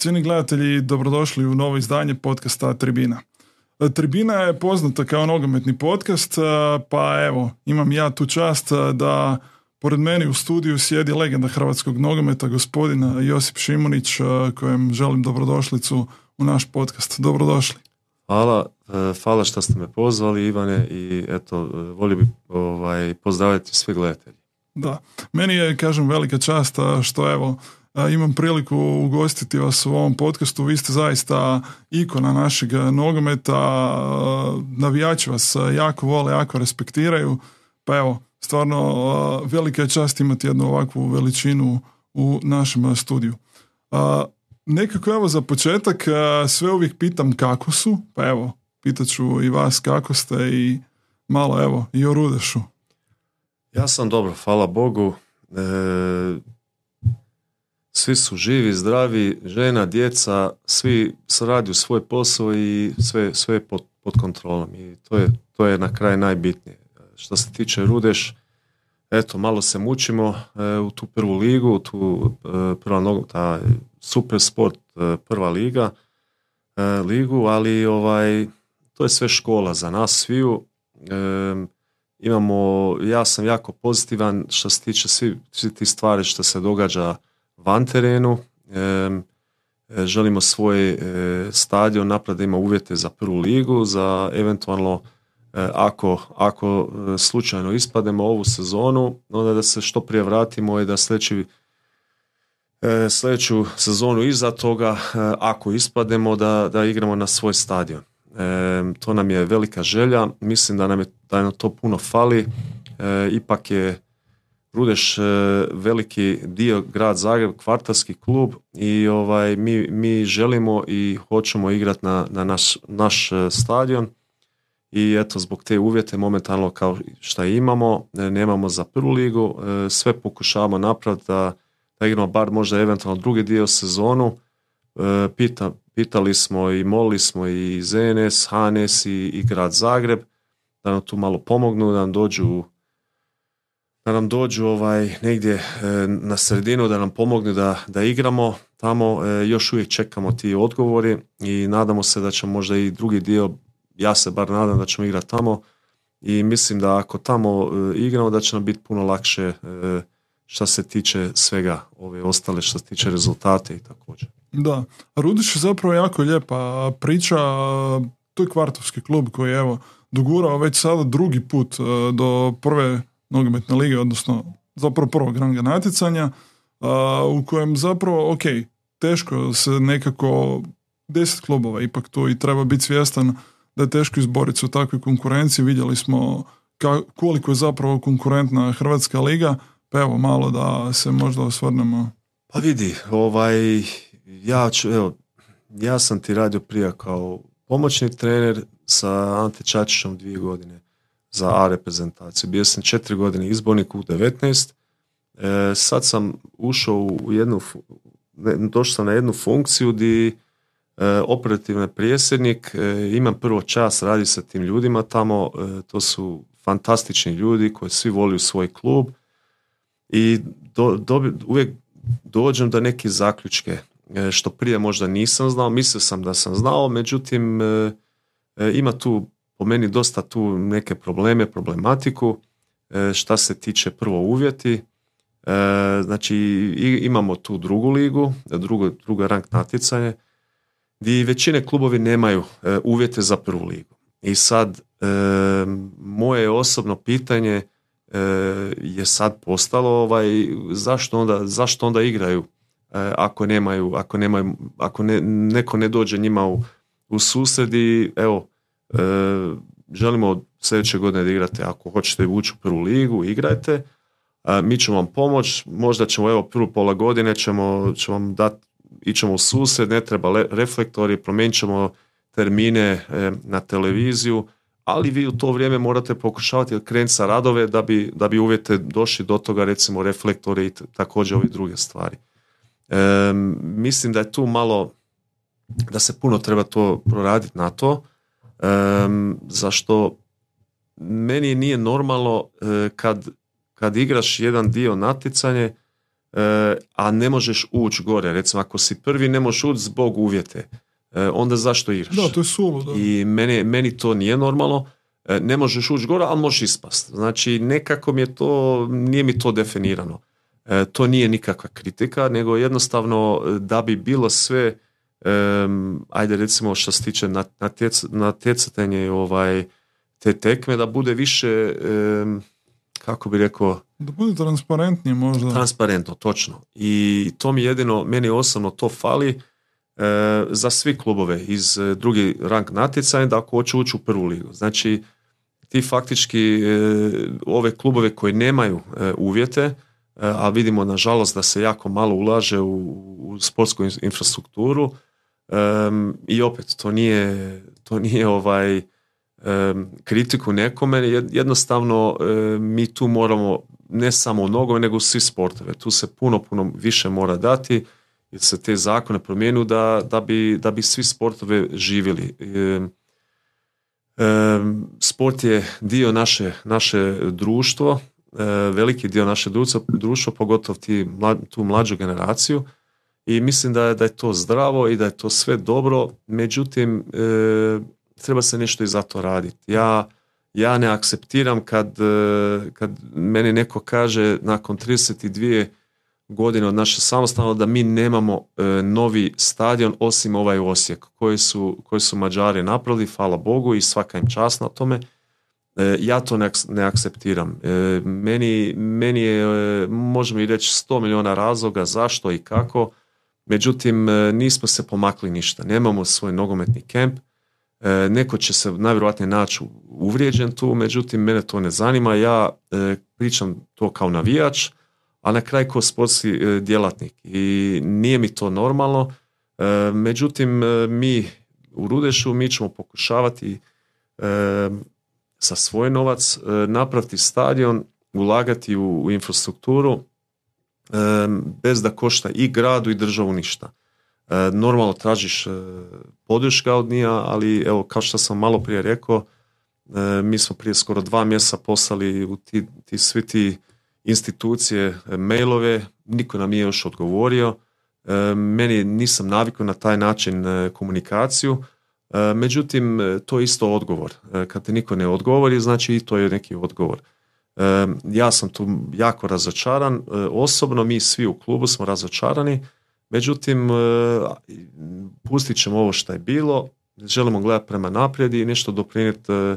Cijeni gledatelji, dobrodošli u novo izdanje podcasta Tribina. E, Tribina je poznata kao nogometni podcast, e, pa evo, imam ja tu čast e, da pored meni u studiju sjedi legenda hrvatskog nogometa, gospodin Josip Šimunić, kojem želim dobrodošlicu u naš podcast. Dobrodošli. Hvala, hvala što ste me pozvali Ivane i eto, volio bi ovaj, pozdraviti sve gledatelji. Da, meni je, kažem, velika čast što evo, imam priliku ugostiti vas u ovom podcastu. Vi ste zaista ikona našeg nogometa, navijači vas jako vole, jako respektiraju. Pa evo, stvarno velika je čast imati jednu ovakvu veličinu u našem studiju. Nekako evo za početak sve uvijek pitam kako su, pa evo, pitat ću i vas kako ste i malo evo i o Rudešu. Ja sam dobro, hvala Bogu. E, svi su živi, zdravi, žena, djeca, svi radi u svoj posao i sve, sve je pod, pod kontrolom i to je, to je na kraj najbitnije. Što se tiče Rudeš, eto, malo se mučimo e, u tu prvu ligu, tu e, prva nogu, ta super sport e, prva liga, ligu, ali ovaj, to je sve škola za nas sviju. imamo, ja sam jako pozitivan što se tiče svi, svi ti stvari što se događa van terenu. E, želimo svoj e, stadion napraviti da ima uvjete za prvu ligu, za eventualno e, ako, ako slučajno ispademo ovu sezonu, onda da se što prije vratimo i da sljedeći sljedeću sezonu iza toga, ako ispademo, da, da igramo na svoj stadion. to nam je velika želja, mislim da nam je, da nam to puno fali, ipak je Rudeš e, veliki dio grad Zagreb, kvartarski klub i ovaj mi, mi želimo i hoćemo igrati na, na naš, naš e, stadion i eto zbog te uvjete momentalno kao što imamo, e, nemamo za prvu ligu, sve pokušavamo napraviti da, da igramo bar možda eventualno drugi dio sezonu. Pita, pitali smo i molili smo i ZNS, HNS i, i grad Zagreb da nam tu malo pomognu, da nam dođu da nam dođu ovaj negdje e, na sredinu da nam pomogne da, da igramo. Tamo e, još uvijek čekamo ti odgovori i nadamo se da će možda i drugi dio ja se bar nadam da ćemo igrati tamo. I mislim da ako tamo e, igramo da će nam biti puno lakše što se tiče svega ove ostale što se tiče rezultate i također. Da, Rudiš je zapravo jako lijepa priča, to je kvartovski klub koji je evo dogurao već sada drugi put do prve nogometne lige, odnosno zapravo prvog ranga natjecanja, u kojem zapravo, ok, teško se nekako deset klubova ipak tu i treba biti svjestan da je teško izboriti se u takvoj konkurenciji. Vidjeli smo koliko je zapravo konkurentna Hrvatska liga, pa evo malo da se možda osvrnemo. Pa vidi, ovaj, ja, ću, evo, ja sam ti radio prije kao pomoćni trener sa Ante Čačićom dvije godine za A reprezentaciju. Bio sam četiri godine izbornik u 19. E, sad sam ušao u jednu, došao sam na jednu funkciju di e, operativni prijesednik, e, imam prvo čas radi sa tim ljudima tamo, e, to su fantastični ljudi koji svi voli u svoj klub i do, uvijek dođem do neke zaključke što prije možda nisam znao, mislio sam da sam znao, međutim ima tu po meni dosta tu neke probleme, problematiku, e, šta se tiče prvo uvjeti, e, znači imamo tu drugu ligu, drugo, drugo rang natjecanje, gdje većine klubovi nemaju e, uvjete za prvu ligu. I sad moje osobno pitanje je sad postalo ovaj, zašto, onda, zašto onda igraju ako nemaju, ako nemaju, ako ne, neko ne dođe njima u, u susredi, evo, E, želimo sljedeće godine da igrate, ako hoćete ući u prvu ligu, igrajte. E, mi ćemo vam pomoć, možda ćemo, evo, prvu pola godine ćemo, ćemo vam dati, ićemo u susred, ne treba reflektori, promijenit ćemo termine e, na televiziju, ali vi u to vrijeme morate pokušavati krenuti sa radove da bi, da bi uvjete došli do toga, recimo reflektori i također ove druge stvari. mislim da je tu malo, da se puno treba to proraditi na to, um, zašto meni nije normalno e, kad, kad igraš jedan dio natjecanje a ne možeš ući gore. Recimo, ako si prvi, ne možeš ući zbog uvjete. Onda zašto igraš? Da, to je sulu. Da. I meni, meni to nije normalno. Ne možeš ući gore, ali možeš ispast. Znači, nekako mi je to, nije mi to definirano. To nije nikakva kritika, nego jednostavno da bi bilo sve um, ajde recimo što se tiče natjecatelje ovaj, te tekme, da bude više, kako bi rekao... Da bude transparentnije možda. Transparentno, točno. I to mi jedino, meni osobno to fali e, za svi klubove iz e, drugi rang natjecanja da ako hoće ući u prvu ligu. Znači, ti faktički e, ove klubove koji nemaju uvjete, a vidimo nažalost da se jako malo ulaže u, u sportsku infrastrukturu, i opet, to nije, to nije ovaj kritiku nekome, jednostavno mi tu moramo ne samo u nogove, nego svi sportove. Tu se puno, puno više mora dati i se te zakone promijenu da, da, bi, da bi svi sportove živjeli. Sport je dio naše, naše društvo, veliki dio naše društva, društvo pogotovo ti, tu mlađu generaciju i mislim da je, da je to zdravo i da je to sve dobro, međutim e, treba se nešto i za to raditi. Ja, ja ne akceptiram kad, e, kad meni neko kaže nakon 32 godine od naše samostalno da mi nemamo e, novi stadion osim ovaj Osijek koji su, koji su Mađari napravili, hvala Bogu i svaka im čast na tome. Ja to ne, ne akceptiram. Meni, meni je, možemo i reći, 100 milijuna razloga zašto i kako Međutim, e, nismo se pomakli ništa. Nemamo svoj nogometni kemp. E, neko će se najvjerojatnije naći uvrijeđen tu, međutim, mene to ne zanima. Ja e, pričam to kao navijač, a na kraju kao sportski djelatnik. I nije mi to normalno. Međutim, mi u Rudešu mi ćemo pokušavati sa svoj novac napraviti stadion, ulagati u infrastrukturu bez da košta i gradu i državu ništa. Normalno tražiš e, podrška od nija, ali evo kao što sam malo prije rekao, e, mi smo prije skoro dva mjeseca poslali u ti, ti svi ti institucije e, mailove, niko nam nije još odgovorio. Meni nisam navikao na taj način komunikaciju, međutim to je isto odgovor. Kad te niko ne odgovori, znači i to je neki odgovor. Ja sam tu jako razočaran, e, osobno mi svi u klubu smo razočarani, međutim e, pustit ćemo ovo što je bilo, želimo gledati prema naprijed i nešto doprinijeti e,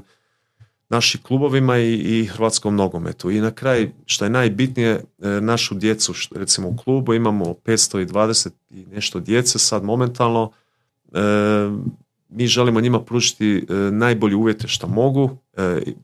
našim klubovima i, i hrvatskom nogometu. I na kraj, što je najbitnije, našu djecu, recimo u klubu imamo 520 i nešto djece sad momentalno, mi želimo njima pružiti najbolje uvjete što mogu,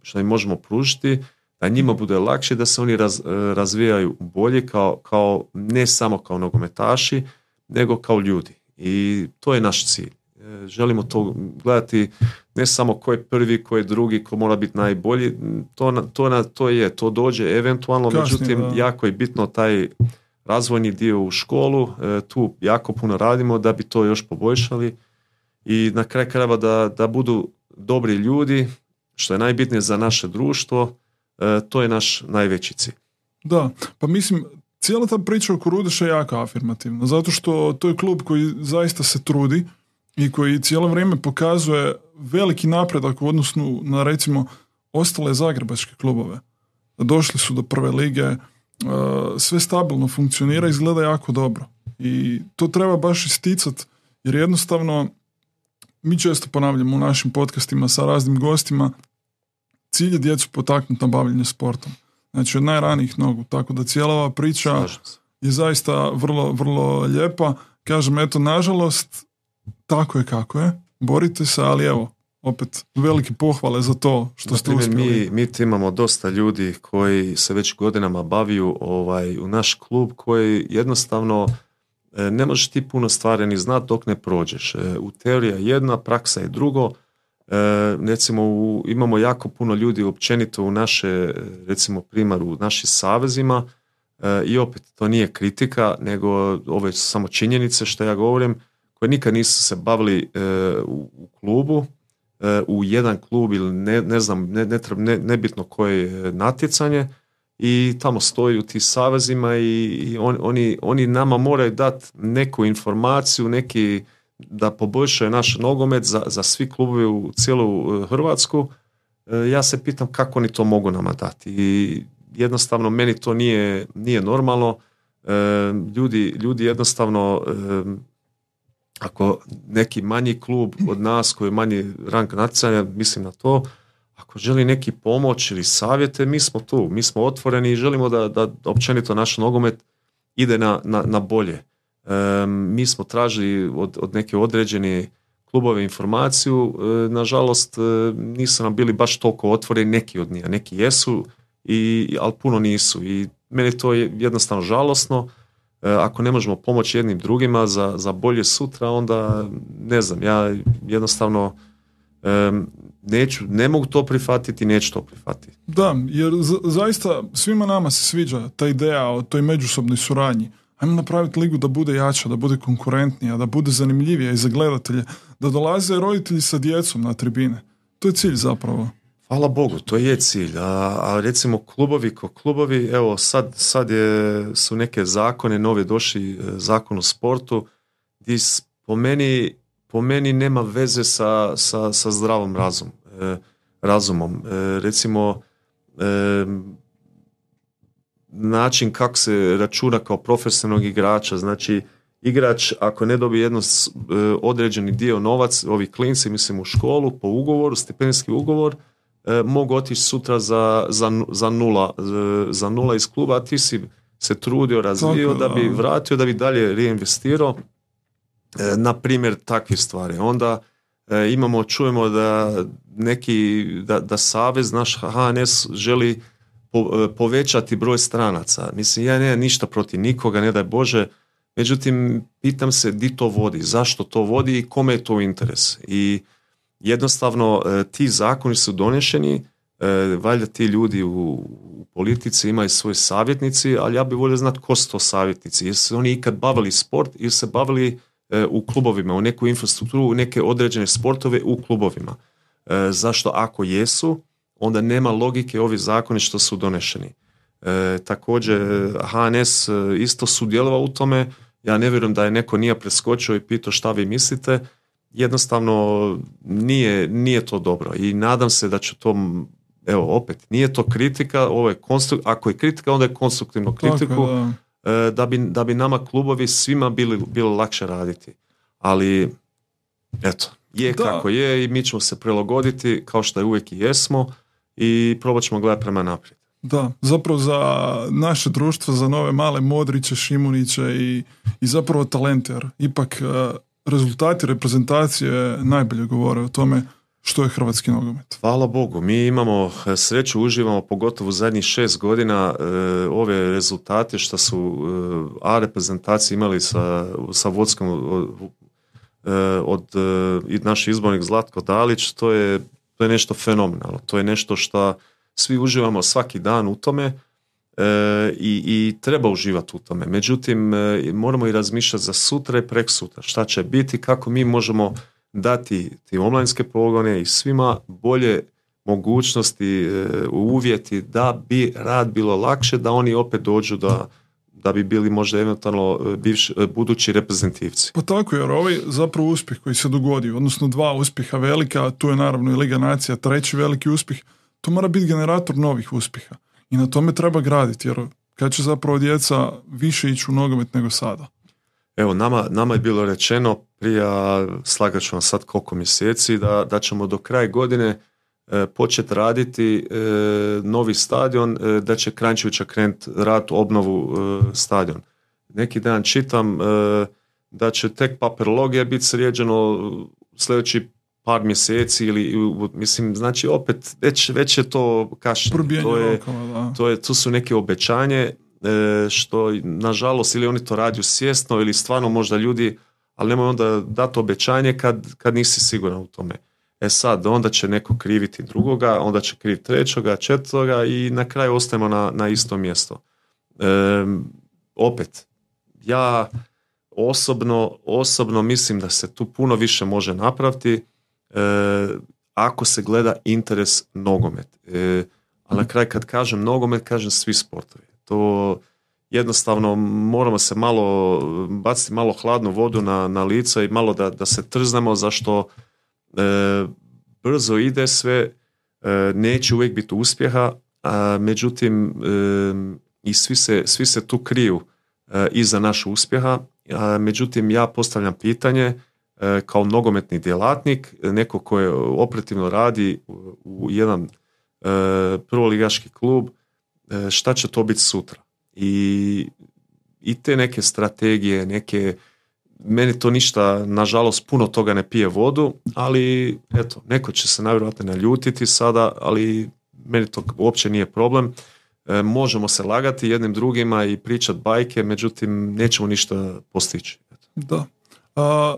što im možemo pružiti, da njima bude lakše, da se oni raz, e, razvijaju bolje kao, kao, ne samo kao nogometaši, nego kao ljudi. I to je naš cilj. E, želimo to gledati ne samo ko je prvi, ko je drugi, ko mora biti najbolji. To, to, to je, to dođe eventualno, međutim jako je bitno taj razvojni dio u školu. E, tu jako puno radimo da bi to još poboljšali i na kraj krajeva da, da budu dobri ljudi, što je najbitnije za naše društvo, to je naš najveći cilj. Da, pa mislim, cijela ta priča oko Rudeša je jako afirmativna, zato što to je klub koji zaista se trudi i koji cijelo vrijeme pokazuje veliki napredak u odnosu na recimo ostale zagrebačke klubove. Došli su do prve lige, e, sve stabilno funkcionira i izgleda jako dobro. I to treba baš isticati jer jednostavno mi često ponavljamo u našim podcastima sa raznim gostima cilj je djecu potaknuti na bavljenje sportom. Znači od najranijih nogu. Tako da cijela ova priča je zaista vrlo, vrlo lijepa. Kažem, eto, nažalost, tako je kako je. Borite se, ali evo, opet velike pohvale za to što ste uspjeli. Mi, mi imamo dosta ljudi koji se već godinama baviju ovaj, u naš klub koji jednostavno e, ne možeš ti puno stvari ni znati dok ne prođeš. E, u teorija jedna, praksa je drugo recimo u, imamo jako puno ljudi općenito u naše recimo primaru u našim savezima e, i opet to nije kritika nego ove su samo činjenice što ja govorim koje nikad nisu se bavili e, u, u klubu u jedan klub ili ne, ne znam ne, ne, nebitno koje natjecanje i tamo stoji u tih savezima i, oni, oni nama moraju dati neku informaciju, neki da poboljšaju naš nogomet za, za svi klubovi u cijelu Hrvatsku. Ja se pitam kako oni to mogu nama dati i jednostavno meni to nije, nije normalno. Ljudi, ljudi jednostavno ako neki manji klub od nas koji je manji rang natjecanja, mislim na to, ako želi neki pomoć ili savjete, mi smo tu, mi smo otvoreni i želimo da, da općenito naš nogomet ide na, na, na bolje. Mi smo tražili od, od neke određene klubove informaciju, e, nažalost e, nisu nam bili baš toliko otvoreni, neki od njih, neki jesu, i, ali puno nisu i meni to je jednostavno žalosno E, ako ne možemo pomoći jednim drugima za, za bolje sutra, onda ne znam, ja jednostavno neću, ne mogu to prihvatiti neću to prihvatiti. Da, jer zaista svima nama se sviđa ta ideja o toj međusobnoj suradnji. Ajmo napraviti ligu da bude jača, da bude konkurentnija, da bude zanimljivija i za gledatelje, da dolaze roditelji sa djecom na tribine. To je cilj zapravo. Hvala Bogu, to je cilj. A, a recimo klubovi ko klubovi, evo sad, sad je, su neke zakone, nove došli e, zakon o sportu, gdje po meni, po meni nema veze sa, sa, sa zdravom razum, e, razumom. E, recimo, način kako se računa kao profesionalnog igrača, znači igrač ako ne dobije jedno određeni dio novac, ovi klinci mislim u školu po ugovoru, stipendijski ugovor, E, mogu otići sutra za, za, za, nula, e, za nula iz kluba, a ti si se trudio, razvio da bi vratio, da bi dalje reinvestirao. E, na primjer, takve stvari. Onda imamo, čujemo da neki, da, da Savez, naš HNS želi povećati broj stranaca. Mislim, ja nemam ništa protiv nikoga, ne daj Bože, međutim, pitam se di to vodi, zašto to vodi i kome je to interes. I jednostavno e, ti zakoni su donešeni, e, valjda ti ljudi u, politici imaju svoje savjetnici, ali ja bih volio znati ko su to savjetnici. Jesu se oni ikad bavili sport ili se bavili e, u klubovima, u neku infrastrukturu, u neke određene sportove u klubovima. Zašto ako jesu, onda nema logike ovi zakoni što su donešeni. također HNS isto sudjelovao u tome, ja ne vjerujem da je neko nije preskočio i pitao šta vi mislite, jednostavno nije, nije to dobro i nadam se da će to evo opet, nije to kritika, ovo je konstru, ako je kritika onda je konstruktivno kritiku e, da. bi, da bi nama klubovi svima bili, bilo lakše raditi. Ali eto, je kako je i mi ćemo se prilagoditi kao što je uvijek i jesmo i probat ćemo gledati prema naprijed. Da, zapravo za naše društvo, za nove male Modriće, Šimuniće i, i zapravo talent, jer ipak e, rezultati reprezentacije najbolje govore o tome što je hrvatski nogomet. Hvala Bogu, mi imamo e, sreću, uživamo pogotovo u zadnjih šest godina e, ove rezultate što su e, A reprezentacije imali sa, sa vodskom od, od naš izbornik Zlatko Dalić, to je, to je nešto fenomenalno, to je nešto što svi uživamo svaki dan u tome E, i, i treba uživati u tome. Međutim, e, moramo i razmišljati za sutra i prek sutra. Šta će biti, kako mi možemo dati ti omladinske pogone i svima bolje mogućnosti, e, uvjeti da bi rad bilo lakše, da oni opet dođu da, da bi bili možda eventualno bivši, budući reprezentativci. Pa tako, jer ovaj zapravo uspjeh koji se dogodio, odnosno dva uspjeha velika, tu je naravno i Liga Nacija, treći veliki uspjeh, to mora biti generator novih uspjeha. I na tome treba graditi, jer kad će zapravo djeca više ići u nogomet nego sada? Evo, nama, nama je bilo rečeno prije, slagat ću vam sad koliko mjeseci, da, da ćemo do kraja godine e, početi raditi e, novi stadion, e, da će Krančevića krenuti rad obnovu e, stadion. Neki dan čitam e, da će tek papirologija biti srijeđeno sljedeći par mjeseci ili mislim znači opet već, već je to kašnje to je, to je to su neke obećanje e, što nažalost ili oni to radi svjesno ili stvarno možda ljudi ali nemoj onda dati obećanje kad, kad nisi siguran u tome e sad onda će neko kriviti drugoga onda će kriviti trećoga četvrtoga i na kraju ostajemo na, na isto mjesto e, opet ja osobno, osobno mislim da se tu puno više može napraviti E, ako se gleda interes nogomet. E, Ali na kraju kad kažem nogomet, kažem svi sportovi. To jednostavno moramo se malo, baciti malo hladnu vodu na, na lica i malo da, da se trznemo zašto brzo ide sve, e, neće uvijek biti uspjeha, a, međutim e, i svi se, svi se tu kriju e, iza našeg uspjeha, a, međutim ja postavljam pitanje kao nogometni djelatnik, neko koje operativno radi u jedan prvoligaški klub, šta će to biti sutra? I, i te neke strategije, neke meni to ništa, nažalost, puno toga ne pije vodu, ali eto, neko će se najvjerojatnije naljutiti sada, ali meni to uopće nije problem. E, možemo se lagati jednim drugima i pričat bajke, međutim, nećemo ništa postići. Da. A,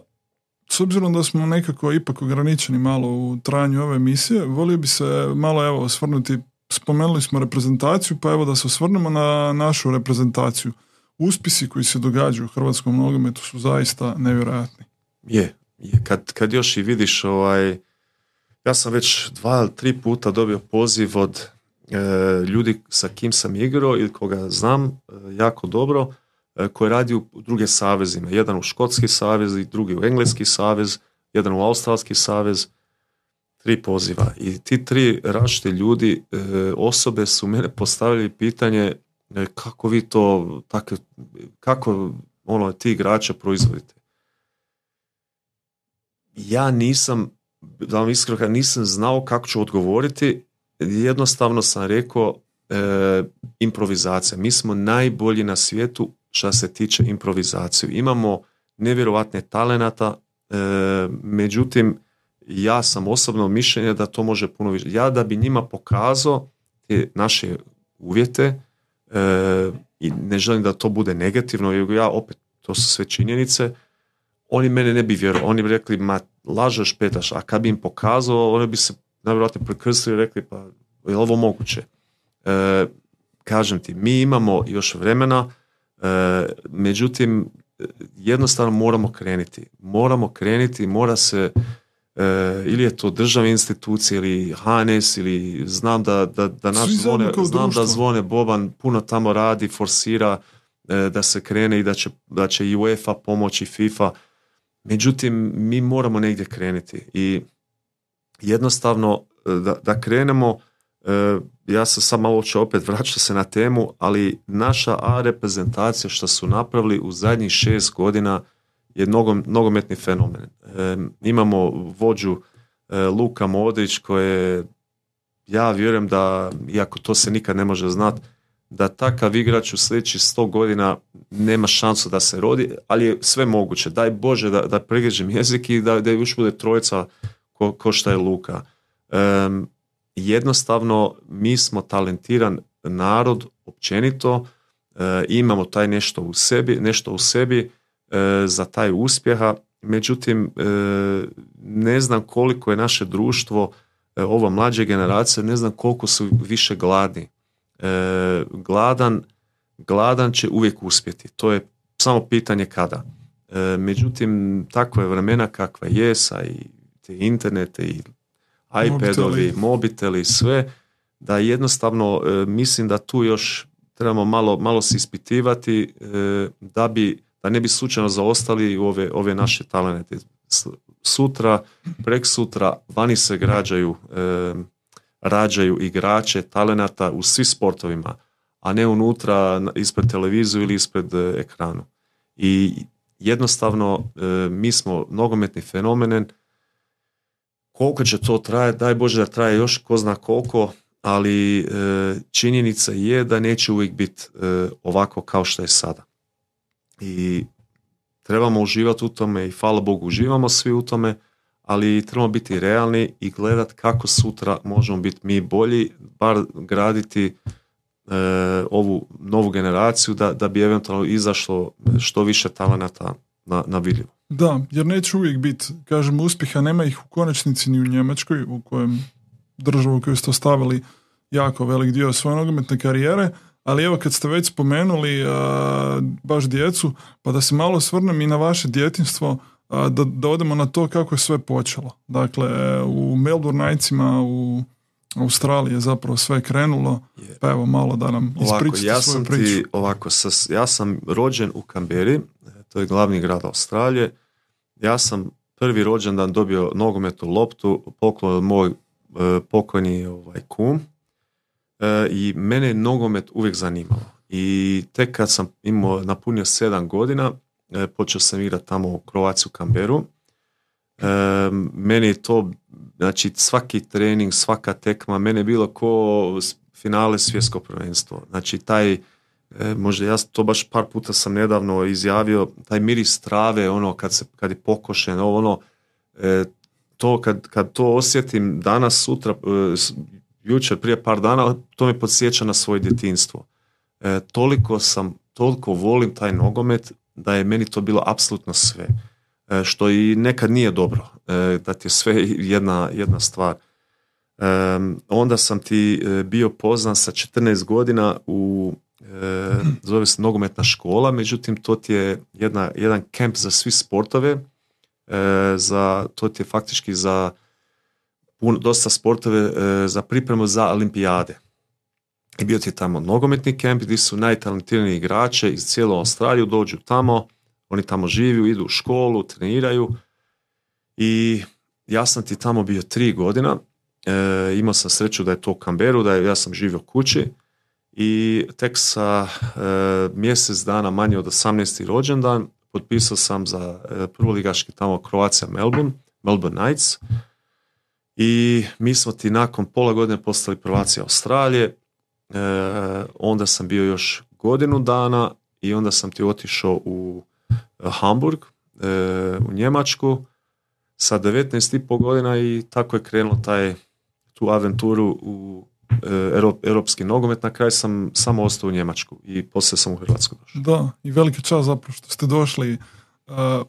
s obzirom da smo nekako ipak ograničeni malo u trajanju ove emisije, volio bi se malo evo osvrnuti, spomenuli smo reprezentaciju, pa evo da se osvrnemo na našu reprezentaciju uspisi koji se događaju u hrvatskom nogometu su zaista nevjerojatni. Je, je. Kad, kad još i vidiš ovaj, ja sam već dva ili tri puta dobio poziv od e, ljudi sa kim sam igrao ili koga znam e, jako dobro, e, koji radi u druge savezima. Jedan u škotski savez, drugi u engleski savez, jedan u australski savez, tri poziva. I ti tri različite ljudi, e, osobe su mene postavili pitanje kako vi to, tako, kako ono, ti igrača proizvodite? Ja nisam, da vam iskreno nisam znao kako ću odgovoriti, jednostavno sam rekao e, improvizacija. Mi smo najbolji na svijetu što se tiče improvizacije. Imamo nevjerovatne talenata, e, međutim, ja sam osobno mišljenja da to može puno više. Ja da bi njima pokazao te naše uvjete, e, i ne želim da to bude negativno, jer ja opet, to su sve činjenice, oni mene ne bi vjerovali, oni bi rekli, ma lažeš petaš, a kad bi im pokazao, oni bi se najvjerojatnije prekrstili i rekli, pa je ovo moguće? E, kažem ti, mi imamo još vremena, e, međutim, jednostavno moramo krenuti. Moramo krenuti, mora se E, ili je to državna institucija ili HNS ili znam da, da, da naš zvone, znam da zvone Boban puno tamo radi, forsira e, da se krene i da će, da će i UEFA pomoći FIFA. Međutim, mi moramo negdje krenuti i jednostavno e, da, da krenemo, ja se sad malo će opet vraćati se na temu, ali naša A reprezentacija što su napravili u zadnjih šest godina je nogometni fenomen. Imamo vođu e, Luka Modrić koje ja vjerujem da, iako to se nikad ne može znat, da takav igrač u sljedećih sto godina nema šansu da se rodi, ali je sve moguće. Daj Bože da, da pregrežem jezik i da, da još bude trojica ko, ko šta je Luka. E, jednostavno, mi smo talentiran narod općenito, e, imamo taj nešto u sebi, nešto u sebi za taj uspjeha. Međutim, e, ne znam koliko je naše društvo, e, ova mlađa generacija, ne znam koliko su više gladni. Gladan, gladan će uvijek uspjeti. To je samo pitanje kada. Međutim, takva je vremena kakva je sa i te internete i iPadovi, mobiteli, sve, da jednostavno mislim da tu još trebamo malo, malo se ispitivati da bi da ne bi slučajno zaostali u ove, ove naše talente. Sutra, prek sutra, vani se građaju, e, rađaju igrače talenata u svim sportovima, a ne unutra ispred televiziju ili ispred e, ekranu. I jednostavno e, mi smo nogometni fenomenen, koliko će to trajati, daj Bože da traje još ko zna koliko, ali e, činjenica je da neće uvijek biti e, ovako kao što je sada i trebamo uživati u tome i hvala Bogu uživamo svi u tome, ali trebamo biti realni i gledati kako sutra možemo biti mi bolji, bar graditi e, ovu novu generaciju da, da bi eventualno izašlo što više talenata na, na vidljivo. Da, jer neće uvijek biti, kažem, uspjeha, nema ih u konačnici ni u Njemačkoj, u kojem državu koju ste ostavili jako velik dio svoje nogometne karijere, ali evo kad ste već spomenuli baš djecu, pa da se malo svrnem i na vaše djetinstvo, da, da odemo na to kako je sve počelo. Dakle, u Melbourne Knightsima u Australije zapravo sve krenulo. Pa evo malo da nam ispričate ja svoju sam priču. Ti, ovako, ja sam rođen u Kamberi, to je glavni grad Australije. Ja sam prvi rođendan dobio nogometnu loptu, poklon moj e, pokojni ovaj, kum. E, I mene je nogomet uvijek zanimalo. I tek kad sam imao napunio sedam godina, e, počeo sam igrati tamo u Kroaciju Kamberu. E, meni je to, znači svaki trening, svaka tekma, mene je bilo ko finale svjetsko prvenstvo. Znači taj, možda ja to baš par puta sam nedavno izjavio, taj miris trave, ono kad, se, kad je pokošen, ono, to kad, kad to osjetim danas, sutra, jučer, prije par dana, to me podsjeća na svoje djetinstvo. E, toliko sam, toliko volim taj nogomet da je meni to bilo apsolutno sve. E, što i nekad nije dobro, e, da ti je sve jedna, jedna stvar. E, onda sam ti bio poznan sa 14 godina u zove se nogometna škola, međutim to ti je jedna, jedan kemp za svi sportove, za, to ti je faktički za puno, dosta sportove za pripremu za olimpijade. I bio ti tamo nogometni kemp gdje su najtalentiraniji igrače iz cijelo Australiju dođu tamo, oni tamo živiju, idu u školu, treniraju i ja sam ti tamo bio tri godina, e, imao sam sreću da je to u Kamberu, da je, ja sam živio kući i tek sa e, mjesec dana manje od 18. rođendan potpisao sam za e, prvoligaški tamo Kroacija Melbourne, Melbourne Knights i mi smo ti nakon pola godine postali prvaci Australije, E, onda sam bio još godinu dana i onda sam ti otišao u e, Hamburg, e, u Njemačku sa 19,5 godina i tako je krenulo taj, tu aventuru u europski nogomet. Na kraju sam samo ostao u Njemačku i poslije sam u Hrvatsku došao. Da, i veliki čas zapravo što ste došli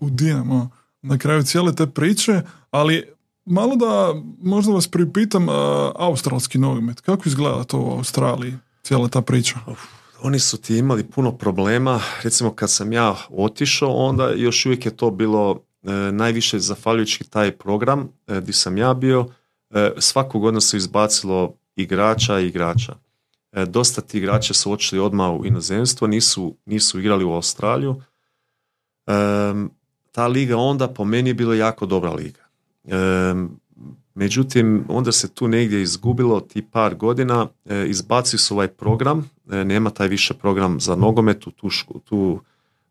u Dinamo na kraju cijele te priče, ali Malo da možda vas pripitam uh, australski nogomet. Kako izgleda to u Australiji, cijela ta priča? oni su ti imali puno problema. Recimo kad sam ja otišao, onda još uvijek je to bilo e, najviše zahvaljujući taj program e, gdje sam ja bio. E, svaku godinu se izbacilo igrača i igrača. E, dosta ti igrača su otišli odmah u inozemstvo, nisu, nisu igrali u Australiju. E, ta liga onda po meni je bila jako dobra liga. Međutim, onda se tu negdje izgubilo ti par godina, e, izbaci su ovaj program, e, nema taj više program za nogomet, tu, tu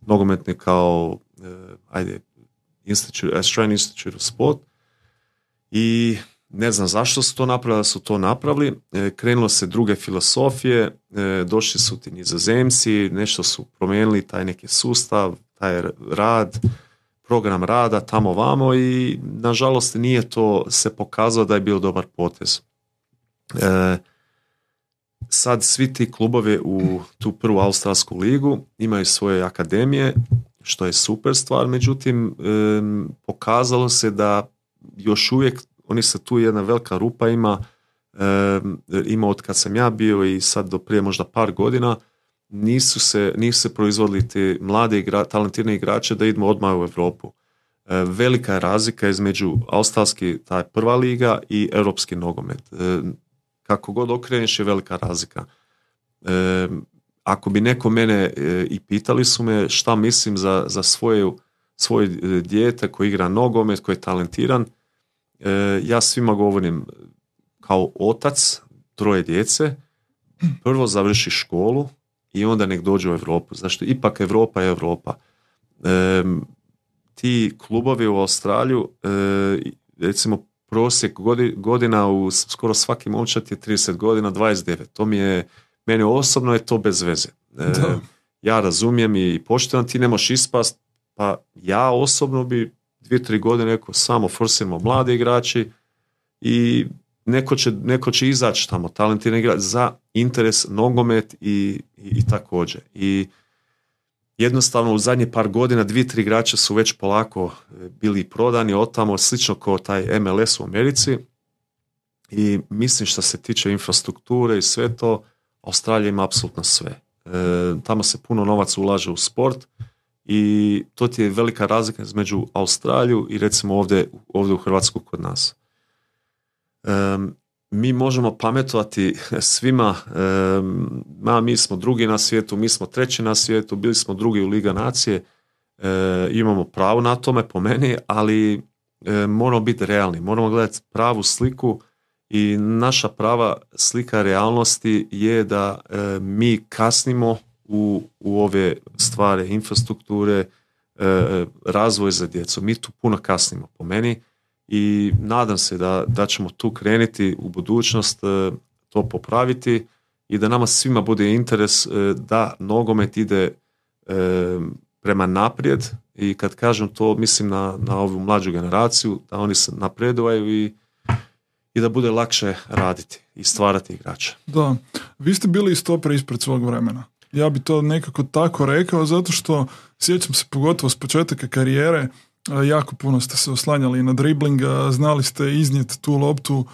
nogometni kao, e, ajde, Institute, Australian Institute of Sport. I ne znam zašto su to napravili, su to napravili. Krenulo se druge filosofije, došli su ti nizozemci, nešto su promijenili taj neki sustav, taj rad, program rada tamo vamo i nažalost nije to se pokazalo da je bio dobar potez. E, sad svi ti klubovi u tu prvu australsku ligu imaju svoje akademije, što je super stvar, međutim pokazalo se da još uvijek, oni se tu jedna velika rupa ima, ima od kad sam ja bio i sad do prije možda par godina, nisu se, nisu se proizvodili te mlade igra, talentirane igrače da idemo odmah u Europu. E, velika je razlika između australski taj prva liga i europski nogomet. E, kako god okreneš je velika razlika. E, ako bi neko mene i pitali su me šta mislim za, za svoje, svoje dijete koji igra nogomet, koji je talentiran, ja svima govorim kao otac troje djece, prvo završi školu, i onda nek dođe u Europu. Zašto? Ipak Europa je Europa. E, ti klubovi u Australiju, e, recimo prosjek godina u skoro svaki momčad je 30 godina, 29. To mi je, meni osobno je to bez veze. E, ja razumijem i poštujem, ti ne možeš ispast, pa ja osobno bi dvije, tri godine rekao samo forsiramo mlade igrači i neko će, neko će izaći tamo, talentirani igrač za interes, nogomet i, i, također. I jednostavno u zadnje par godina dvije, tri igrača su već polako e, bili prodani od tamo, slično kao taj MLS u Americi. I mislim što se tiče infrastrukture i sve to, Australija ima apsolutno sve. E, tamo se puno novaca ulaže u sport i to ti je velika razlika između Australiju i recimo ovdje, ovdje u Hrvatsku kod nas mi možemo pametovati svima, ma mi smo drugi na svijetu, mi smo treći na svijetu, bili smo drugi u Liga nacije, imamo pravo na tome po meni, ali moramo biti realni, moramo gledati pravu sliku i naša prava slika realnosti je da mi kasnimo u, u ove stvari infrastrukture, razvoj za djecu. Mi tu puno kasnimo po meni i nadam se da, da ćemo tu krenuti u budućnost e, to popraviti i da nama svima bude interes e, da nogomet ide e, prema naprijed i kad kažem to mislim na, na ovu mlađu generaciju, da oni se napredovaju i, i da bude lakše raditi i stvarati igrače. Da, vi ste bili stopre ispred svog vremena. Ja bi to nekako tako rekao zato što sjećam se pogotovo s početaka karijere jako puno ste se oslanjali na dribling, znali ste iznijeti tu loptu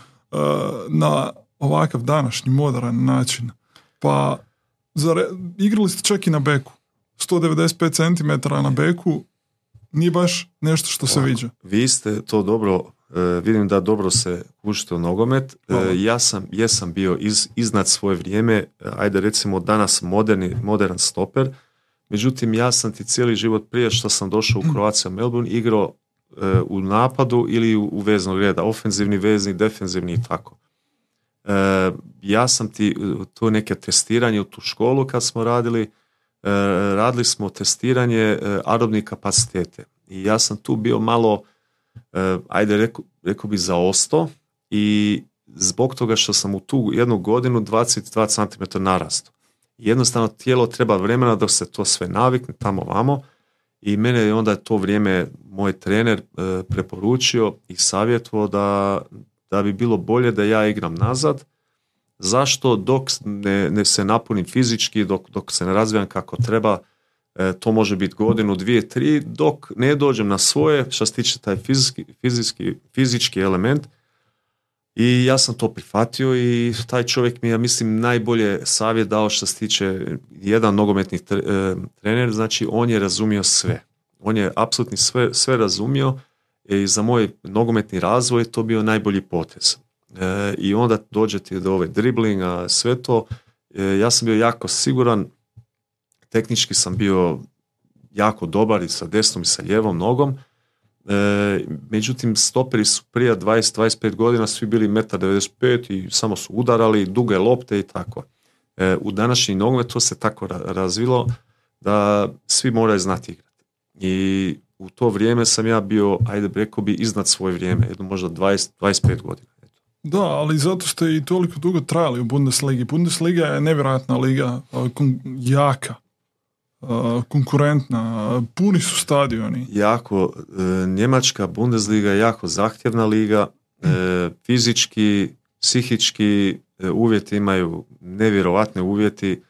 na ovakav današnji moderan način. Pa igrali ste čak i na beku. 195 cm na beku nije baš nešto što se viđa. Vi ste to dobro, e, vidim da dobro se kušite u nogomet. E, ja sam, jesam bio iz, iznad svoje vrijeme, e, ajde recimo danas moderni, modern stoper, Međutim, ja sam ti cijeli život prije što sam došao u. Croatia Melbourne igrao e, u napadu ili u, u veznog reda, ofenzivni, vezni, defenzivni i tako. E, ja sam ti e, to neke testiranje u tu školu kad smo radili, radili smo testiranje arobnih kapacitete. I ja sam tu bio malo, ajde rekao, rekao bi zaosto i zbog toga što sam u tu jednu godinu 22 cm narastu jednostavno tijelo treba vremena dok se to sve navikne tamo vamo i mene je onda to vrijeme moj trener e, preporučio i savjetovao da, da bi bilo bolje da ja igram nazad. Zašto? Dok ne, ne se napunim fizički, dok, dok se ne razvijam kako treba, e, to može biti godinu, dvije, tri, dok ne dođem na svoje, što se tiče taj fizički, fizički, fizički element, i ja sam to prihvatio i taj čovjek mi je, mislim, najbolje savjet dao što se tiče jedan nogometni e, trener, znači on je razumio sve. On je apsolutno sve, sve razumio i za moj nogometni razvoj to bio najbolji potez. E, I onda dođete do ove driblinga, sve to. E, ja sam bio jako siguran, tehnički sam bio jako dobar i sa desnom i sa lijevom nogom, E, međutim, stoperi su prije 20-25 godina svi bili 1,95 i samo su udarali, duge lopte i tako. E, u današnji nogomet to se tako razvilo da svi moraju znati igrati. I u to vrijeme sam ja bio, ajde rekao bi, iznad svoje vrijeme, jedno možda 20, 25 godina. Da, ali zato ste i toliko dugo trajali u Bundesligi. Bundesliga je nevjerojatna liga, jaka konkurentna, puni su stadioni. Jako, e, Njemačka Bundesliga je jako zahtjevna liga, e, fizički, psihički e, uvjeti imaju nevjerovatne uvjeti.